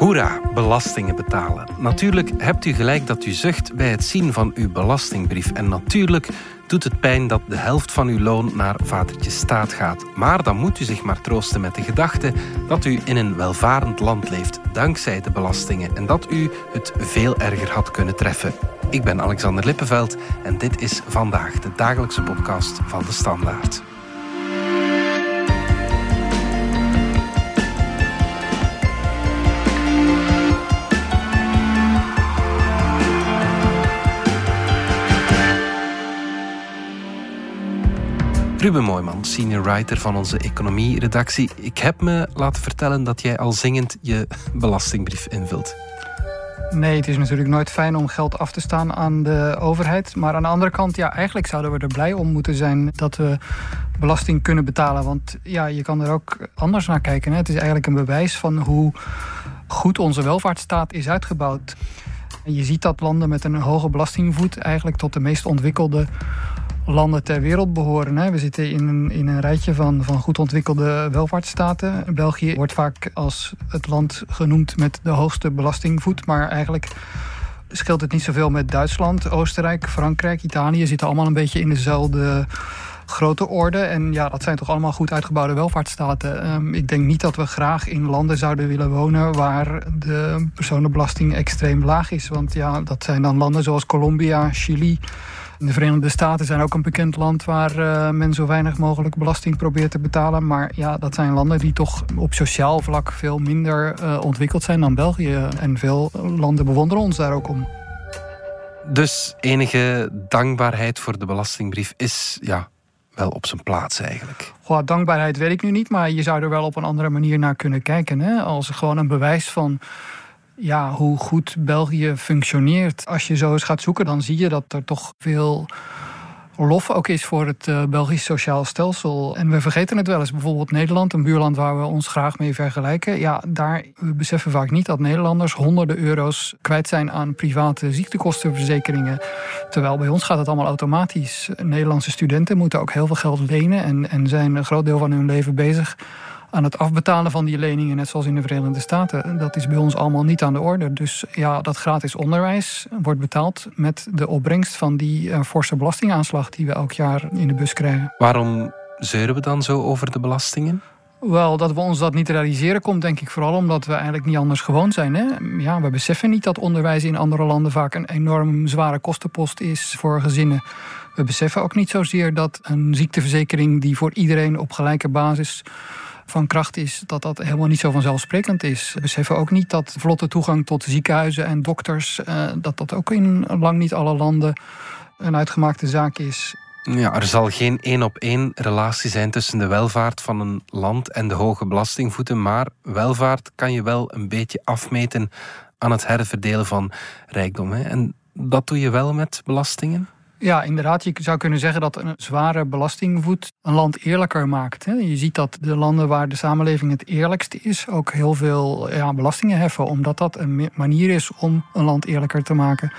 Hoera, belastingen betalen. Natuurlijk hebt u gelijk dat u zucht bij het zien van uw belastingbrief. En natuurlijk doet het pijn dat de helft van uw loon naar vadertje staat gaat. Maar dan moet u zich maar troosten met de gedachte dat u in een welvarend land leeft dankzij de belastingen en dat u het veel erger had kunnen treffen. Ik ben Alexander Lippenveld en dit is vandaag de dagelijkse podcast van de Standaard. Ruben Mooijman, senior writer van onze economie-redactie. Ik heb me laten vertellen dat jij al zingend je belastingbrief invult. Nee, het is natuurlijk nooit fijn om geld af te staan aan de overheid. Maar aan de andere kant, ja, eigenlijk zouden we er blij om moeten zijn dat we belasting kunnen betalen. Want ja, je kan er ook anders naar kijken. Hè. Het is eigenlijk een bewijs van hoe goed onze welvaartsstaat is uitgebouwd. Je ziet dat landen met een hoge belastingvoet eigenlijk tot de meest ontwikkelde landen ter wereld behoren. Hè. We zitten in een, in een rijtje van, van goed ontwikkelde welvaartsstaten. België wordt vaak als het land genoemd met de hoogste belastingvoet, maar eigenlijk scheelt het niet zoveel met Duitsland, Oostenrijk, Frankrijk, Italië. Zitten allemaal een beetje in dezelfde grote orde. En ja, dat zijn toch allemaal goed uitgebouwde welvaartsstaten. Um, ik denk niet dat we graag in landen zouden willen wonen waar de personenbelasting extreem laag is. Want ja, dat zijn dan landen zoals Colombia, Chili, de Verenigde Staten zijn ook een bekend land waar uh, men zo weinig mogelijk belasting probeert te betalen. Maar ja, dat zijn landen die toch op sociaal vlak veel minder uh, ontwikkeld zijn dan België. En veel landen bewonderen ons daar ook om. Dus enige dankbaarheid voor de belastingbrief is ja, op zijn plaats eigenlijk. Goh, dankbaarheid weet ik nu niet, maar je zou er wel op een andere manier naar kunnen kijken. Hè? Als gewoon een bewijs van ja, hoe goed België functioneert. Als je zo eens gaat zoeken, dan zie je dat er toch veel lof ook is voor het uh, Belgisch sociaal stelsel. En we vergeten het wel eens. Bijvoorbeeld Nederland, een buurland waar we ons graag mee vergelijken. Ja, daar we beseffen vaak niet dat Nederlanders honderden euro's kwijt zijn aan private ziektekostenverzekeringen. Terwijl bij ons gaat het allemaal automatisch. Nederlandse studenten moeten ook heel veel geld lenen en, en zijn een groot deel van hun leven bezig aan het afbetalen van die leningen, net zoals in de Verenigde Staten. Dat is bij ons allemaal niet aan de orde. Dus ja, dat gratis onderwijs wordt betaald met de opbrengst van die uh, forse belastingaanslag die we elk jaar in de bus krijgen. Waarom zeuren we dan zo over de belastingen? Wel, dat we ons dat niet realiseren komt denk ik vooral omdat we eigenlijk niet anders gewoon zijn. Hè? Ja, we beseffen niet dat onderwijs in andere landen vaak een enorm zware kostenpost is voor gezinnen. We beseffen ook niet zozeer dat een ziekteverzekering die voor iedereen op gelijke basis van kracht is dat dat helemaal niet zo vanzelfsprekend is. We beseffen ook niet dat vlotte toegang tot ziekenhuizen en dokters, uh, dat dat ook in lang niet alle landen een uitgemaakte zaak is. Ja, er zal geen één op één relatie zijn tussen de welvaart van een land en de hoge belastingvoeten, maar welvaart kan je wel een beetje afmeten aan het herverdelen van rijkdom. Hè? En dat doe je wel met belastingen? Ja, inderdaad. Je zou kunnen zeggen dat een zware belastingvoet een land eerlijker maakt. Je ziet dat de landen waar de samenleving het eerlijkst is, ook heel veel ja, belastingen heffen, omdat dat een manier is om een land eerlijker te maken.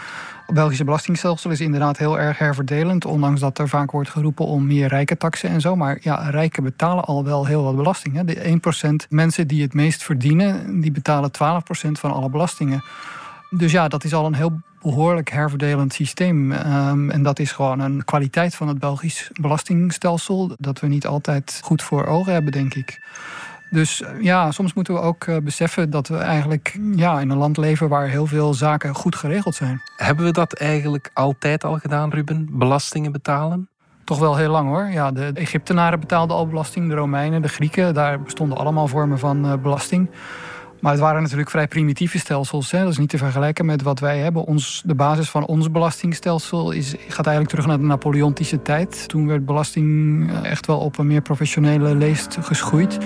Het Belgische belastingstelsel is inderdaad heel erg herverdelend, ondanks dat er vaak wordt geroepen om meer rijke taxen en zo. Maar ja, rijken betalen al wel heel wat belasting. Hè. De 1% mensen die het meest verdienen, die betalen 12% van alle belastingen. Dus ja, dat is al een heel behoorlijk herverdelend systeem. Um, en dat is gewoon een kwaliteit van het Belgisch belastingstelsel. Dat we niet altijd goed voor ogen hebben, denk ik. Dus eh, ja, soms moeten we ook uh, beseffen dat we eigenlijk ja, in een land leven waar heel veel zaken goed geregeld zijn. Hebben we dat eigenlijk altijd al gedaan, Ruben? Belastingen betalen? Toch wel heel lang hoor. Ja, de Egyptenaren betaalden al belasting, de Romeinen, de Grieken, daar bestonden allemaal vormen van uh, belasting. Maar het waren natuurlijk vrij primitieve stelsels. Hè. Dat is niet te vergelijken met wat wij hebben. Ons, de basis van ons belastingstelsel is, gaat eigenlijk terug naar de Napoleontische tijd. Toen werd belasting eh, echt wel op een meer professionele leest geschoeid.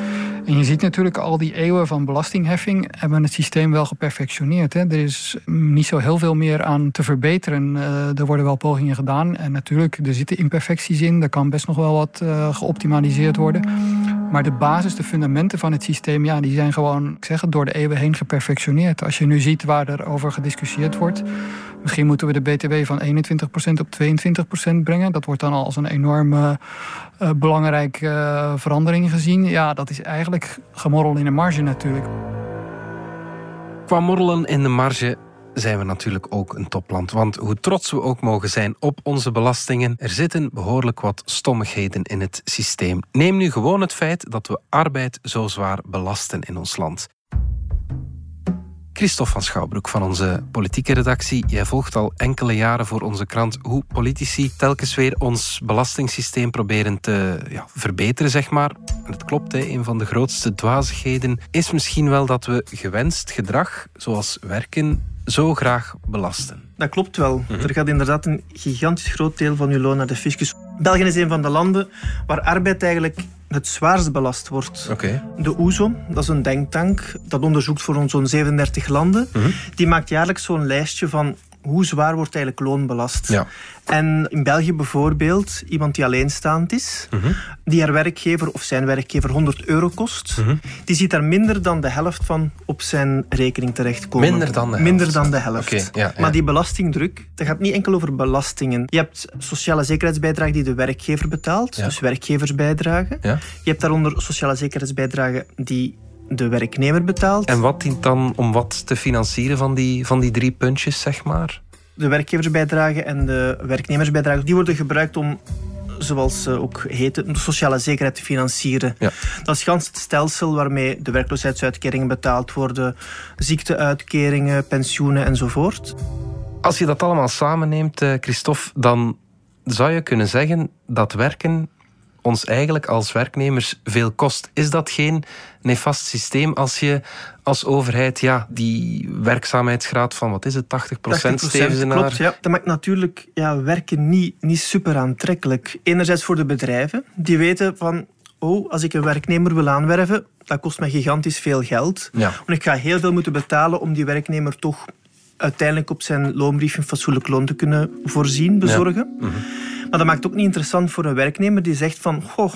En je ziet natuurlijk al die eeuwen van belastingheffing hebben het systeem wel geperfectioneerd. Hè. Er is niet zo heel veel meer aan te verbeteren. Uh, er worden wel pogingen gedaan. En natuurlijk, er zitten imperfecties in. Er kan best nog wel wat uh, geoptimaliseerd worden. Maar de basis, de fundamenten van het systeem, ja, die zijn gewoon, ik zeg het, door de eeuwen heen geperfectioneerd. Als je nu ziet waar er over gediscussieerd wordt. Misschien moeten we de BTW van 21% op 22% brengen. Dat wordt dan al als een enorme uh, belangrijke uh, verandering gezien. Ja, dat is eigenlijk gemorrel in de marge natuurlijk. Qua morrelen in de marge zijn we natuurlijk ook een topland. Want hoe trots we ook mogen zijn op onze belastingen, er zitten behoorlijk wat stommigheden in het systeem. Neem nu gewoon het feit dat we arbeid zo zwaar belasten in ons land. Christophe van Schouwbroek van onze politieke redactie. Jij volgt al enkele jaren voor onze krant hoe politici telkens weer ons belastingssysteem proberen te ja, verbeteren, zeg maar. En het klopt, hè, een van de grootste dwazigheden is misschien wel dat we gewenst gedrag, zoals werken, zo graag belasten. Dat klopt wel. Mhm. Er gaat inderdaad een gigantisch groot deel van uw loon naar de fiscus. België is een van de landen waar arbeid eigenlijk het zwaarst belast wordt. Okay. De OESO, dat is een denktank dat onderzoekt voor zo'n 37 landen. Mhm. Die maakt jaarlijks zo'n lijstje van hoe zwaar wordt eigenlijk loon belast. Ja. En in België bijvoorbeeld, iemand die alleenstaand is, mhm. die haar werkgever of zijn werkgever 100 euro kost, mhm. die ziet daar minder dan de helft van op zijn rekening terechtkomen. Minder dan de helft? Minder dan de helft. Okay, ja, Maar die belastingdruk, dat gaat niet enkel over belastingen. Je hebt sociale zekerheidsbijdrage die de werkgever betaalt, dus werkgeversbijdrage. Je hebt daaronder sociale zekerheidsbijdrage die de werknemer betaalt. En wat dient dan om wat te financieren van die, van die drie puntjes, zeg maar? De werkgeversbijdrage en de werknemersbijdrage die worden gebruikt om zoals ze ook heten, de sociale zekerheid te financieren. Ja. Dat is gans het stelsel waarmee de werkloosheidsuitkeringen betaald worden, ziekteuitkeringen, pensioenen enzovoort. Als je dat allemaal samenneemt, eh, Christophe, dan zou je kunnen zeggen dat werken ons eigenlijk als werknemers veel kost. Is dat geen nefast systeem als je als overheid ja, die werkzaamheidsgraad van, wat is het, 80 procent steven Klopt, ja. Dat maakt natuurlijk ja, werken niet, niet super aantrekkelijk. Enerzijds voor de bedrijven, die weten van, oh, als ik een werknemer wil aanwerven, dat kost mij gigantisch veel geld. Ja. Want ik ga heel veel moeten betalen om die werknemer toch uiteindelijk op zijn loonbrief een fatsoenlijk loon te kunnen voorzien, bezorgen. Ja. Mhm. Maar dat maakt ook niet interessant voor een werknemer die zegt van... Goh,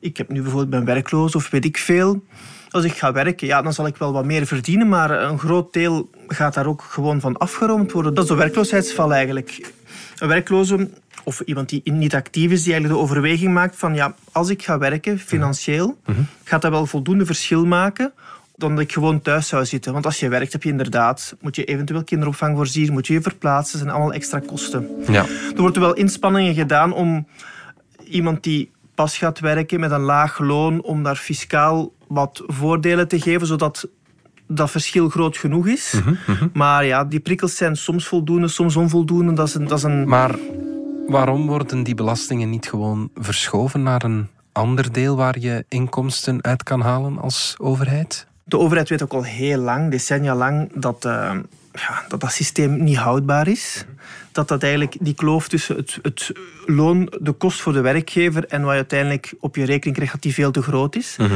ik heb nu bijvoorbeeld ben werkloos of weet ik veel. Als ik ga werken, ja, dan zal ik wel wat meer verdienen, maar een groot deel gaat daar ook gewoon van afgeroomd worden. Dat is de werkloosheidsval eigenlijk. Een werkloze of iemand die niet actief is, die eigenlijk de overweging maakt van ja, als ik ga werken, financieel, mhm. gaat dat wel voldoende verschil maken dan dat ik gewoon thuis zou zitten. Want als je werkt, heb je inderdaad, moet je eventueel kinderopvang voorzien, moet je je verplaatsen, zijn allemaal extra kosten. Ja. Er worden wel inspanningen gedaan om iemand die pas gaat werken met een laag loon, om daar fiscaal wat voordelen te geven, zodat dat verschil groot genoeg is. Mhm, mhm. Maar ja, die prikkels zijn soms voldoende, soms onvoldoende. Dat is een, dat is een... Maar waarom worden die belastingen niet gewoon verschoven naar een ander deel waar je inkomsten uit kan halen als overheid? De overheid weet ook al heel lang, decennia lang, dat, uh, ja, dat dat systeem niet houdbaar is. Dat dat eigenlijk die kloof tussen het, het loon, de kost voor de werkgever en wat je uiteindelijk op je rekening krijgt, dat die veel te groot is. Mhm.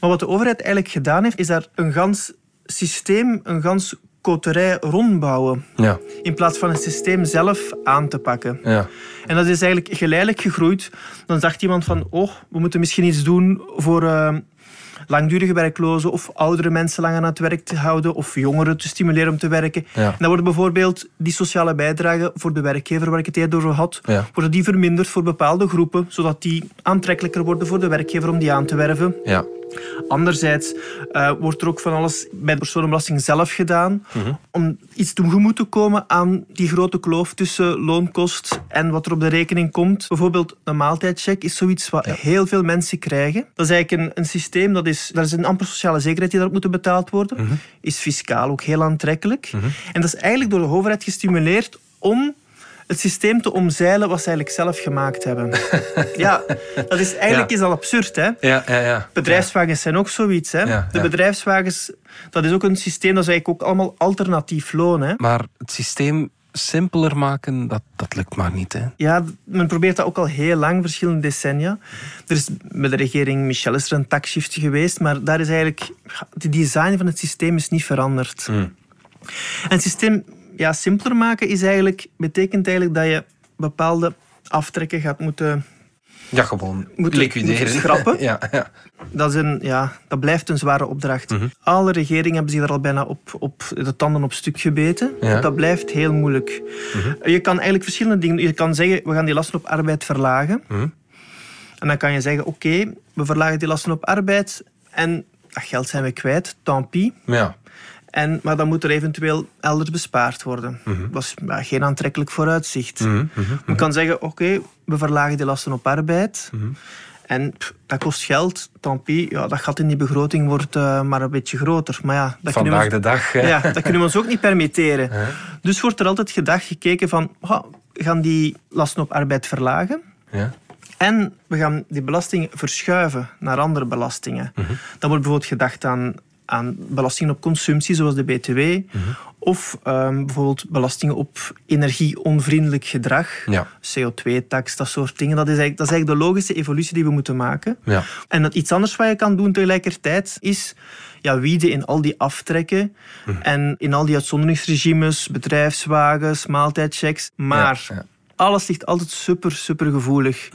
Maar wat de overheid eigenlijk gedaan heeft, is daar een gans systeem, een gans koterij rondbouwen. Ja. In plaats van het systeem zelf aan te pakken. Ja. En dat is eigenlijk geleidelijk gegroeid. Dan zag iemand van, oh, we moeten misschien iets doen voor... Uh, langdurige werklozen of oudere mensen lang aan het werk te houden of jongeren te stimuleren om te werken. Ja. En dan worden bijvoorbeeld die sociale bijdragen voor de werkgever, waar ik het eerder over had, worden die verminderd voor bepaalde groepen, zodat die aantrekkelijker worden voor de werkgever om die aan te werven. Ja. Anderzijds uh, wordt er ook van alles bij de personenbelasting zelf gedaan mhm. om iets tegemoet te komen aan die grote kloof tussen loonkost en wat er op de rekening komt. Bijvoorbeeld een maaltijdcheck is zoiets wat heel veel mensen krijgen. Dat is eigenlijk een, een systeem, dat is, daar is een amper sociale zekerheid die daarop moet betaald worden. Mhm. Is fiscaal ook heel aantrekkelijk. Mhm. En dat is eigenlijk door de overheid gestimuleerd om het systeem te omzeilen wat ze eigenlijk zelf gemaakt hebben. ja, dat is, eigenlijk is dat absurd. Hè? Ja, ja, ja. Bedrijfswagens zijn ook zoiets. Hè? Ja, de bedrijfswagens, dat is ook een systeem, dat is eigenlijk ook allemaal alternatief loon. Hè? Maar het systeem simpeler maken, dat, dat lukt maar niet. Hè? Ja, men probeert dat ook al heel lang, verschillende decennia. Er is met de regering Michel is er een taxshift geweest, maar daar is eigenlijk... De design van het systeem is niet veranderd. Hmm. En het systeem ja, simpeler maken is eigenlijk, betekent eigenlijk dat je bepaalde aftrekken gaat moeten... Ja, gewoon moeten, liquideren. Moeten schrappen. ja, ja. Dat, is een, ja, dat blijft een zware opdracht. Mhm. Alle regeringen hebben zich er al bijna op, op de tanden op stuk gebeten. Ja. Dat blijft heel moeilijk. Mhm. Je kan eigenlijk verschillende dingen... Je kan zeggen, we gaan die lasten op arbeid verlagen. Mhm. En dan kan je zeggen, oké, we verlagen die lasten op arbeid en dat geld zijn we kwijt, tant pis. Ja. En, maar dan moet er eventueel elders bespaard worden. Dat was ja, geen aantrekkelijk vooruitzicht. Mhm, Men kan zeggen, oké, we verlagen de lasten op arbeid. En pff, dat kost geld, tant pis. Ja, dat gat in die begroting wordt eh, maar een beetje groter. Maar ja, dat kunnen Vandaag we, de dag. hè. ja, dat kunnen we ons ook niet permitteren. Dus wordt er altijd gedacht, gekeken van... "Ha, we gaan die lasten op arbeid verlagen. Ja. En we gaan die belastingen verschuiven naar andere belastingen. Dan wordt bijvoorbeeld gedacht aan, aan belastingen op consumptie, zoals de BTW. Of ehm, bijvoorbeeld belastingen op energieonvriendelijk gedrag. Ja. CO2-tax, dat soort dingen. Dat is, eigenlijk, dat is eigenlijk de logische evolutie die we moeten maken. Ja. En dat iets anders wat je kan doen tegelijkertijd is ja, wieden in al die aftrekken en in al die uitzonderingsregimes, bedrijfswagens, maaltijdchecks. Maar ja. Alles ligt altijd super, super gevoelig.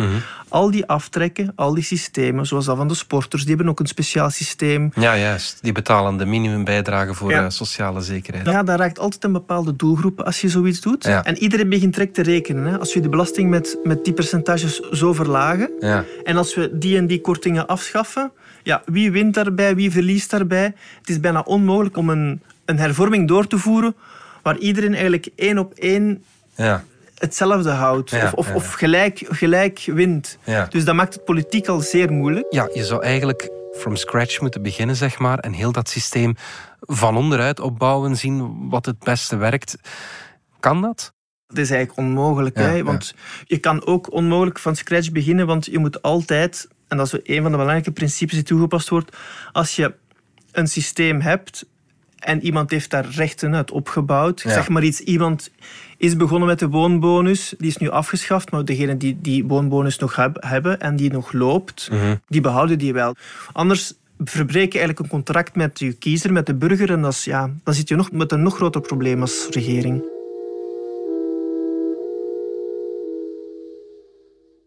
Al die aftrekken, al die systemen, zoals dat van de sporters, die hebben ook een speciaal systeem. ja, juist. Die betalen de minimumbijdrage voor Ja. eh, sociale zekerheid. Ja, dat raakt altijd een bepaalde doelgroep als je zoiets doet. Ja. En iedereen begint direct te rekenen. Hè. Als we de belasting met, met die percentages zo verlagen, Ja. En als we die en die kortingen afschaffen, ja, wie wint daarbij, wie verliest daarbij? Het is bijna onmogelijk om een, een hervorming door te voeren waar iedereen eigenlijk één op één Ja. Hetzelfde houdt Ja, of, of, ja. of gelijk, gelijk wint. Ja. Dus dat maakt het politiek al zeer moeilijk. ja, je zou eigenlijk from scratch moeten beginnen, zeg maar, en heel dat systeem van onderuit opbouwen, zien wat het beste werkt. Kan dat? Dat is eigenlijk onmogelijk. Hè? Want je kan ook onmogelijk van scratch beginnen, want je moet altijd, en dat is een van de belangrijke principes die toegepast wordt, als je een systeem hebt en iemand heeft daar rechten uit opgebouwd, Ja. zeg maar iets, iemand is begonnen met de woonbonus, die is nu afgeschaft, maar degenen die die woonbonus nog heb- hebben en die nog loopt, die behouden die wel. Anders verbreek je eigenlijk een contract met je kiezer, met de burger, en dat is, ja, dan zit je nog met een nog groter probleem als regering.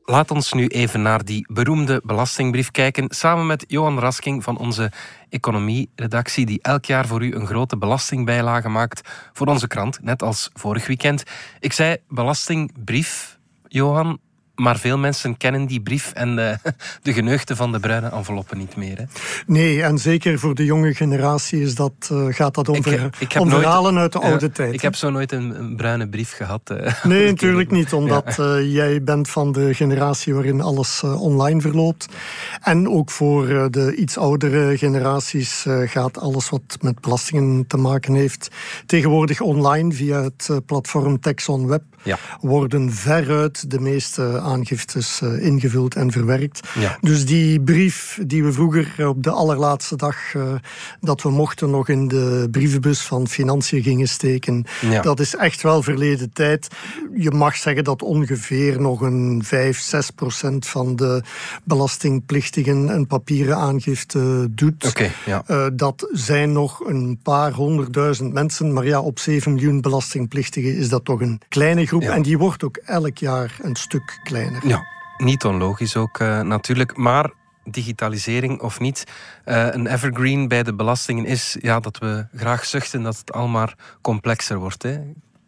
Laat ons nu even naar die beroemde belastingbrief kijken, samen met Johan Rasking van onze economie-redactie, die elk jaar voor u een grote belastingbijlage maakt voor onze krant, net als vorig weekend. Ik zei belastingbrief, Johan, maar veel mensen kennen die brief en de, de geneugten van de bruine enveloppen niet meer. Hè? Nee, en zeker voor de jonge generatie is dat, eh, gaat dat om, Ik- ver- ik heb om nooit- verhalen uit de oude tijd. Ik hè. heb zo nooit een, een bruine brief gehad. eh. Nee, natuurlijk niet, omdat eh, jij bent van de generatie waarin alles online verloopt. En ook voor de iets oudere generaties gaat alles wat met belastingen te maken heeft tegenwoordig online via het platform Texon Web. Ja. Worden veruit de meeste aangiftes eh, ingevuld en verwerkt. Ja. Dus die brief die we vroeger op de allerlaatste dag eh, dat we mochten nog in de brievenbus van Financiën gingen steken, Ja. dat is echt wel verleden tijd. Je mag zeggen dat ongeveer nog een 5, 6 procent van de belastingplichtigen een papieren aangifte doet. Ja. Eh, dat zijn nog een paar honderdduizend mensen, maar ja, op 7 miljoen belastingplichtigen is dat toch een kleine groep. Ja. En die wordt ook elk jaar een stuk kleiner. Ja, niet onlogisch ook eh, natuurlijk. Maar digitalisering of niet, eh, een evergreen bij de belastingen is ja, dat we graag zuchten dat het al maar complexer wordt. Hè.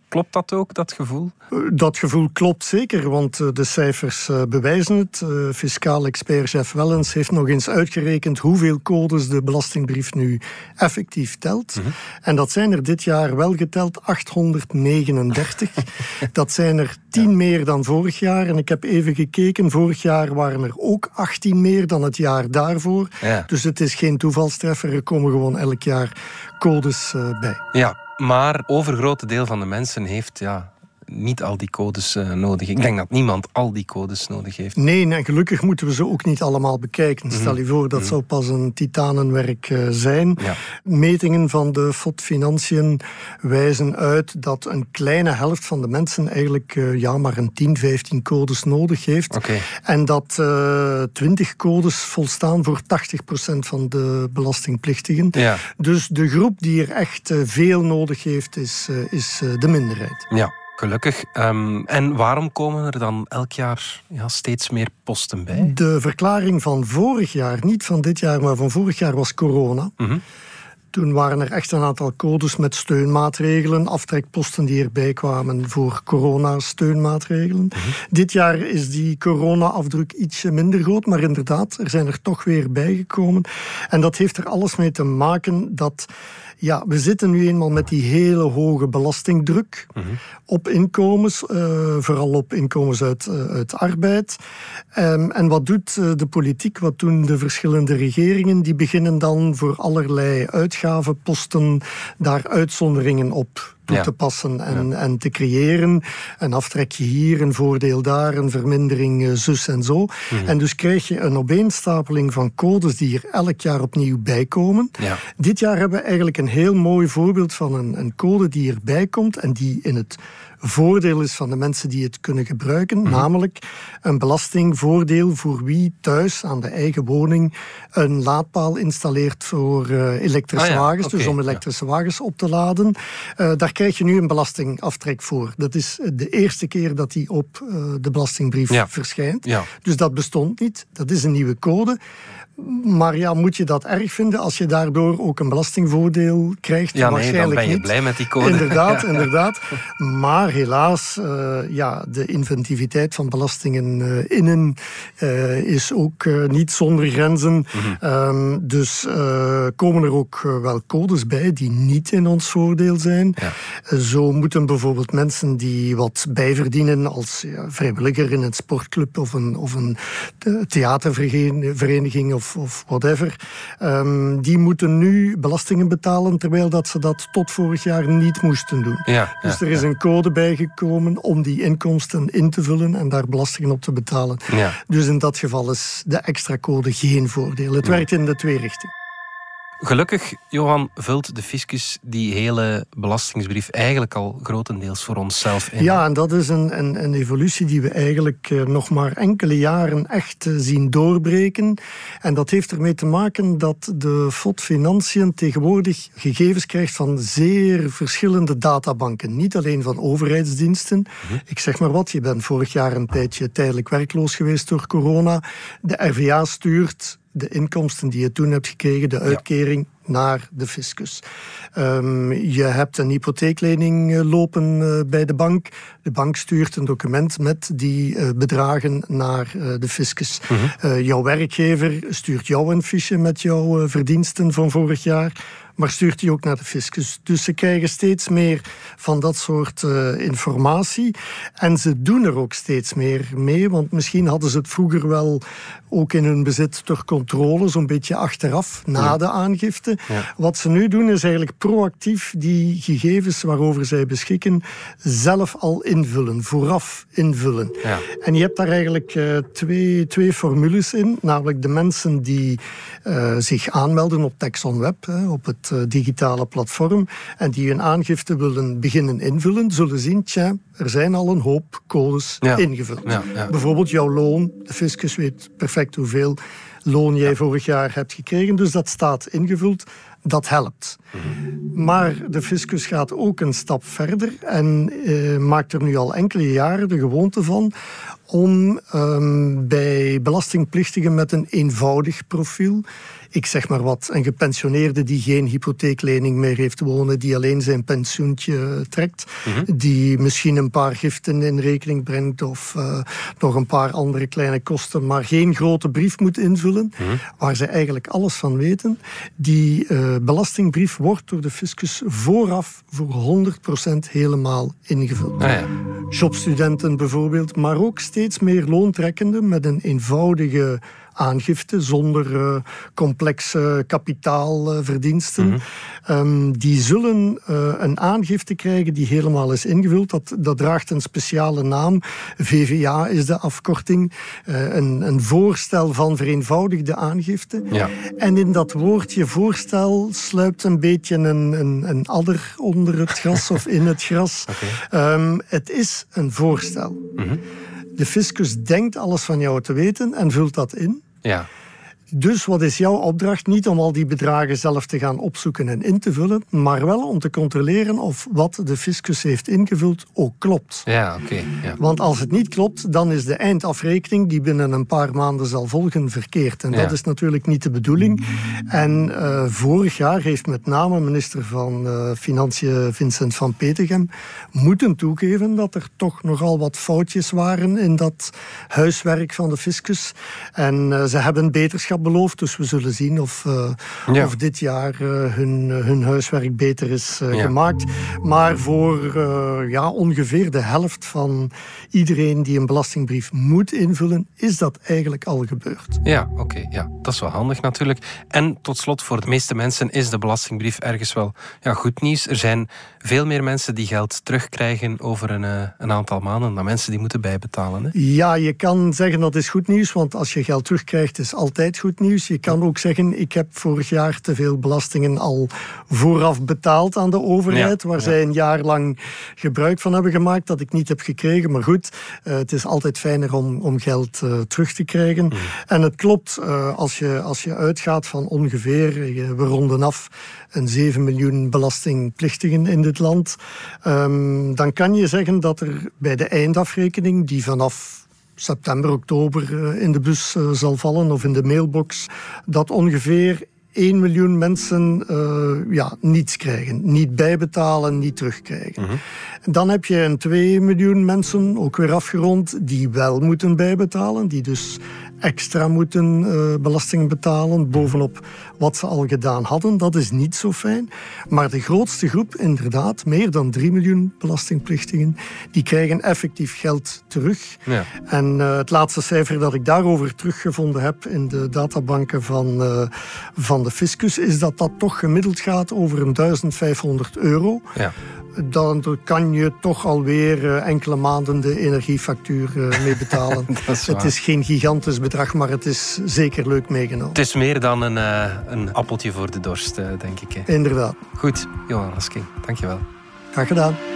Klopt dat ook, dat gevoel? Dat gevoel klopt zeker, want eh, de cijfers eh, bewijzen het. Eh, Fiscaal expert Jeff Wellens heeft nog eens uitgerekend hoeveel codes de belastingbrief nu effectief telt. En dat zijn er dit jaar wel geteld 839. dat zijn er 10 meer dan vorig jaar. En ik heb even gekeken, vorig jaar waren er ook 18 meer dan het jaar daarvoor. Ja. Dus het is geen toevalstreffer, er komen gewoon elk jaar codes eh, bij. Ja, maar overgrote deel van de mensen heeft ja, niet al die codes eh, nodig. Ik denk dat niemand al die codes nodig heeft. Nee, en gelukkig moeten we ze ook niet allemaal bekijken. Stel je voor, dat zou pas een titanenwerk eh, zijn. Ja. Metingen van de FOD Financiën wijzen uit dat een kleine helft van de mensen eigenlijk eh, ja, maar een 10, 15 codes nodig heeft. En dat eh 20 codes volstaan voor 80% van de belastingplichtigen. Ja. Dus de groep die er echt veel nodig heeft, is, is de minderheid. Ja, gelukkig. Ehm, en waarom komen er dan elk jaar ja, steeds meer posten bij? De verklaring van vorig jaar, niet van dit jaar, maar van vorig jaar was corona. Mhm. Toen waren er echt een aantal codes met steunmaatregelen, aftrekposten die erbij kwamen voor corona-steunmaatregelen. Mhm. Dit jaar is die corona-afdruk ietsje minder groot, maar inderdaad, er zijn er toch weer bijgekomen. En dat heeft er alles mee te maken dat ja, we zitten nu eenmaal met die hele hoge belastingdruk mhm. op inkomens, uh, vooral op inkomens uit, uh, uit arbeid. Um, en wat doet uh, de politiek, wat doen de verschillende regeringen? Die beginnen dan voor allerlei uitgavenposten daar uitzonderingen op toe te passen en, en te creëren. Een aftrekje hier, een voordeel daar, een vermindering uh, zus en zo. Mhm. En dus krijg je een opeenstapeling van codes die er elk jaar opnieuw bij komen. Ja. Dit jaar hebben we eigenlijk een heel mooi voorbeeld van een, een code die erbij komt en die in het voordeel is van de mensen die het kunnen gebruiken. Mhm. Namelijk een belastingvoordeel voor wie thuis aan de eigen woning een laadpaal installeert voor uh, elektrische ah wagens. dus om elektrische wagens op te laden. Uh, daar krijg je nu een belastingaftrek voor. Dat is de eerste keer dat die op uh, de belastingbrief verschijnt. Dus dat bestond niet. Dat is een nieuwe code. Maar ja, moet je dat erg vinden als je daardoor ook een belastingvoordeel krijgt? Ja, nee, dan ben je blij met die code. Inderdaad, inderdaad. Maar helaas, uh, ja, de inventiviteit van belastingen uh, innen uh, is ook niet zonder grenzen. Mm -hmm. um, dus komen er ook wel codes bij die niet in ons voordeel zijn. Ja. Zo moeten bijvoorbeeld mensen die wat bijverdienen als vrijwilliger in een sportclub of een, of een theatervereniging of of, whatever, um, die moeten nu belastingen betalen, terwijl dat ze dat tot vorig jaar niet moesten doen. Ja, dus er is een code bijgekomen om die inkomsten in te vullen en daar belastingen op te betalen. Ja. Dus in dat geval is de extra code geen voordeel. Het werkt in de twee richtingen. Gelukkig, Johan, vult de fiscus die hele belastingsbrief eigenlijk al grotendeels voor onszelf in. Ja, en dat is een, een, een evolutie die we eigenlijk eh, nog maar enkele jaren echt eh, zien doorbreken. En dat heeft ermee te maken dat de FOD Financiën tegenwoordig gegevens krijgt van zeer verschillende databanken. Niet alleen van overheidsdiensten. Mhm. Ik zeg maar wat, je bent vorig jaar een tijdje tijdelijk werkloos geweest door corona. De RVA stuurt de inkomsten die je toen hebt gekregen, de uitkering, naar de fiscus. Um, je hebt een hypotheeklening eh, lopen uh, bij de bank. De bank stuurt een document met die uh, bedragen naar de fiscus. Mm -hmm. jouw werkgever stuurt jou een fiche met jouw verdiensten van vorig jaar maar stuurt die ook naar de fiscus. Dus ze krijgen steeds meer van dat soort uh, informatie. En ze doen er ook steeds meer mee, want misschien hadden ze het vroeger wel ook in hun bezit ter controle, zo'n beetje achteraf, na de aangifte. Wat ze nu doen is eigenlijk proactief die gegevens waarover zij beschikken zelf al invullen, vooraf invullen. Ja. En je hebt daar eigenlijk uh, twee, twee formules in, namelijk de mensen die uh, zich aanmelden op TexonWeb, hè, op het uh, digitale platform, en die hun aangifte willen beginnen invullen, zullen zien, tja, er zijn al een hoop codes ja. ingevuld. Ja, Bijvoorbeeld jouw loon, de fiscus weet perfect hoeveel loon jij vorig jaar hebt gekregen, dus dat staat ingevuld dat helpt. Maar de fiscus gaat ook een stap verder en uh, maakt er nu al enkele jaren de gewoonte van om um, bij belastingplichtigen met een eenvoudig profiel ik zeg maar wat, een gepensioneerde die geen hypotheeklening meer heeft wonen, die alleen zijn pensioentje trekt, mhm. die misschien een paar giften in rekening brengt of uh, nog een paar andere kleine kosten, maar geen grote brief moet invullen, mhm. waar ze eigenlijk alles van weten. Die uh, belastingbrief wordt door de fiscus vooraf voor 100% helemaal ingevuld. Ah, ja. Jobstudenten bijvoorbeeld, maar ook steeds meer loontrekkenden met een eenvoudige aangifte zonder uh, complexe kapitaalverdiensten. Mhm. um, die zullen uh, een aangifte krijgen die helemaal is ingevuld. Dat, dat draagt een speciale naam. VVA is de afkorting. Uh, een, een, voorstel van vereenvoudigde aangifte. Ja. En in dat woordje voorstel sluipt een beetje een, een, een adder onder het gras of in het gras. Okay. Um, het is een voorstel. Mm -hmm. De fiscus denkt alles van jou te weten en vult dat in. Ja. Dus wat is jouw opdracht? Niet om al die bedragen zelf te gaan opzoeken en in te vullen, maar wel om te controleren of wat de fiscus heeft ingevuld ook klopt. Ja, oké. ja. Want als het niet klopt, dan is de eindafrekening die binnen een paar maanden zal volgen verkeerd. En Ja. dat is natuurlijk niet de bedoeling. En eh, vorig jaar heeft met name minister van eh, Financiën Vincent van Petegem moeten toegeven dat er toch nogal wat foutjes waren in dat huiswerk van de fiscus. En eh, ze hebben beterschap beloofd, dus we zullen zien of, eh, Ja. of dit jaar eh, hun, hun huiswerk beter is eh, Ja. gemaakt. Maar voor eh, ja, ongeveer de helft van iedereen die een belastingbrief moet invullen, is dat eigenlijk al gebeurd. Ja, oké. ja. Dat is wel handig natuurlijk. En tot slot, voor de meeste mensen is de belastingbrief ergens wel ja, goed nieuws. Er zijn veel meer mensen die geld terugkrijgen over een, eh, een aantal maanden dan mensen die moeten bijbetalen. Hè? Ja, je kan zeggen dat is goed nieuws, want als je geld terugkrijgt is altijd goed nieuws. Je kan ook zeggen, ik heb vorig jaar te veel belastingen al vooraf betaald aan de overheid, Ja, waar ja. zij een jaar lang gebruik van hebben gemaakt dat ik niet heb gekregen. Maar goed, eh, het is altijd fijner om, om geld eh, terug te krijgen. Mhm. En het klopt, eh, als, je, als je uitgaat van ongeveer, we ronden af, een 7 miljoen belastingplichtigen in dit land, ehm, dan kan je zeggen dat er bij de eindafrekening, die vanaf september, oktober eh, in de bus eh, zal vallen of in de mailbox, dat ongeveer 1 miljoen mensen eh, ja, niets krijgen. Niet bijbetalen, niet terugkrijgen. Dan heb je een 2 miljoen mensen, ook weer afgerond, die wel moeten bijbetalen. Die dus extra moeten eh, belasting betalen bovenop wat ze al gedaan hadden. Dat is niet zo fijn. Maar de grootste groep, inderdaad, meer dan 3 miljoen belastingplichtigen, die krijgen effectief geld terug. Ja. En eh, het laatste cijfer dat ik daarover teruggevonden heb in de databanken van, eh, van de fiscus, is dat dat toch gemiddeld gaat over een 1500 euro. Ja. Dan kan je toch alweer eh, enkele maanden de energiefactuur eh, mee betalen. Is het is geen gigantisch bedrag, maar het is zeker leuk meegenomen. Het is meer dan een, eh, een appeltje voor de dorst, denk ik. Hè. Inderdaad. Goed, Johan Rasking, dankjewel. Graag gedaan.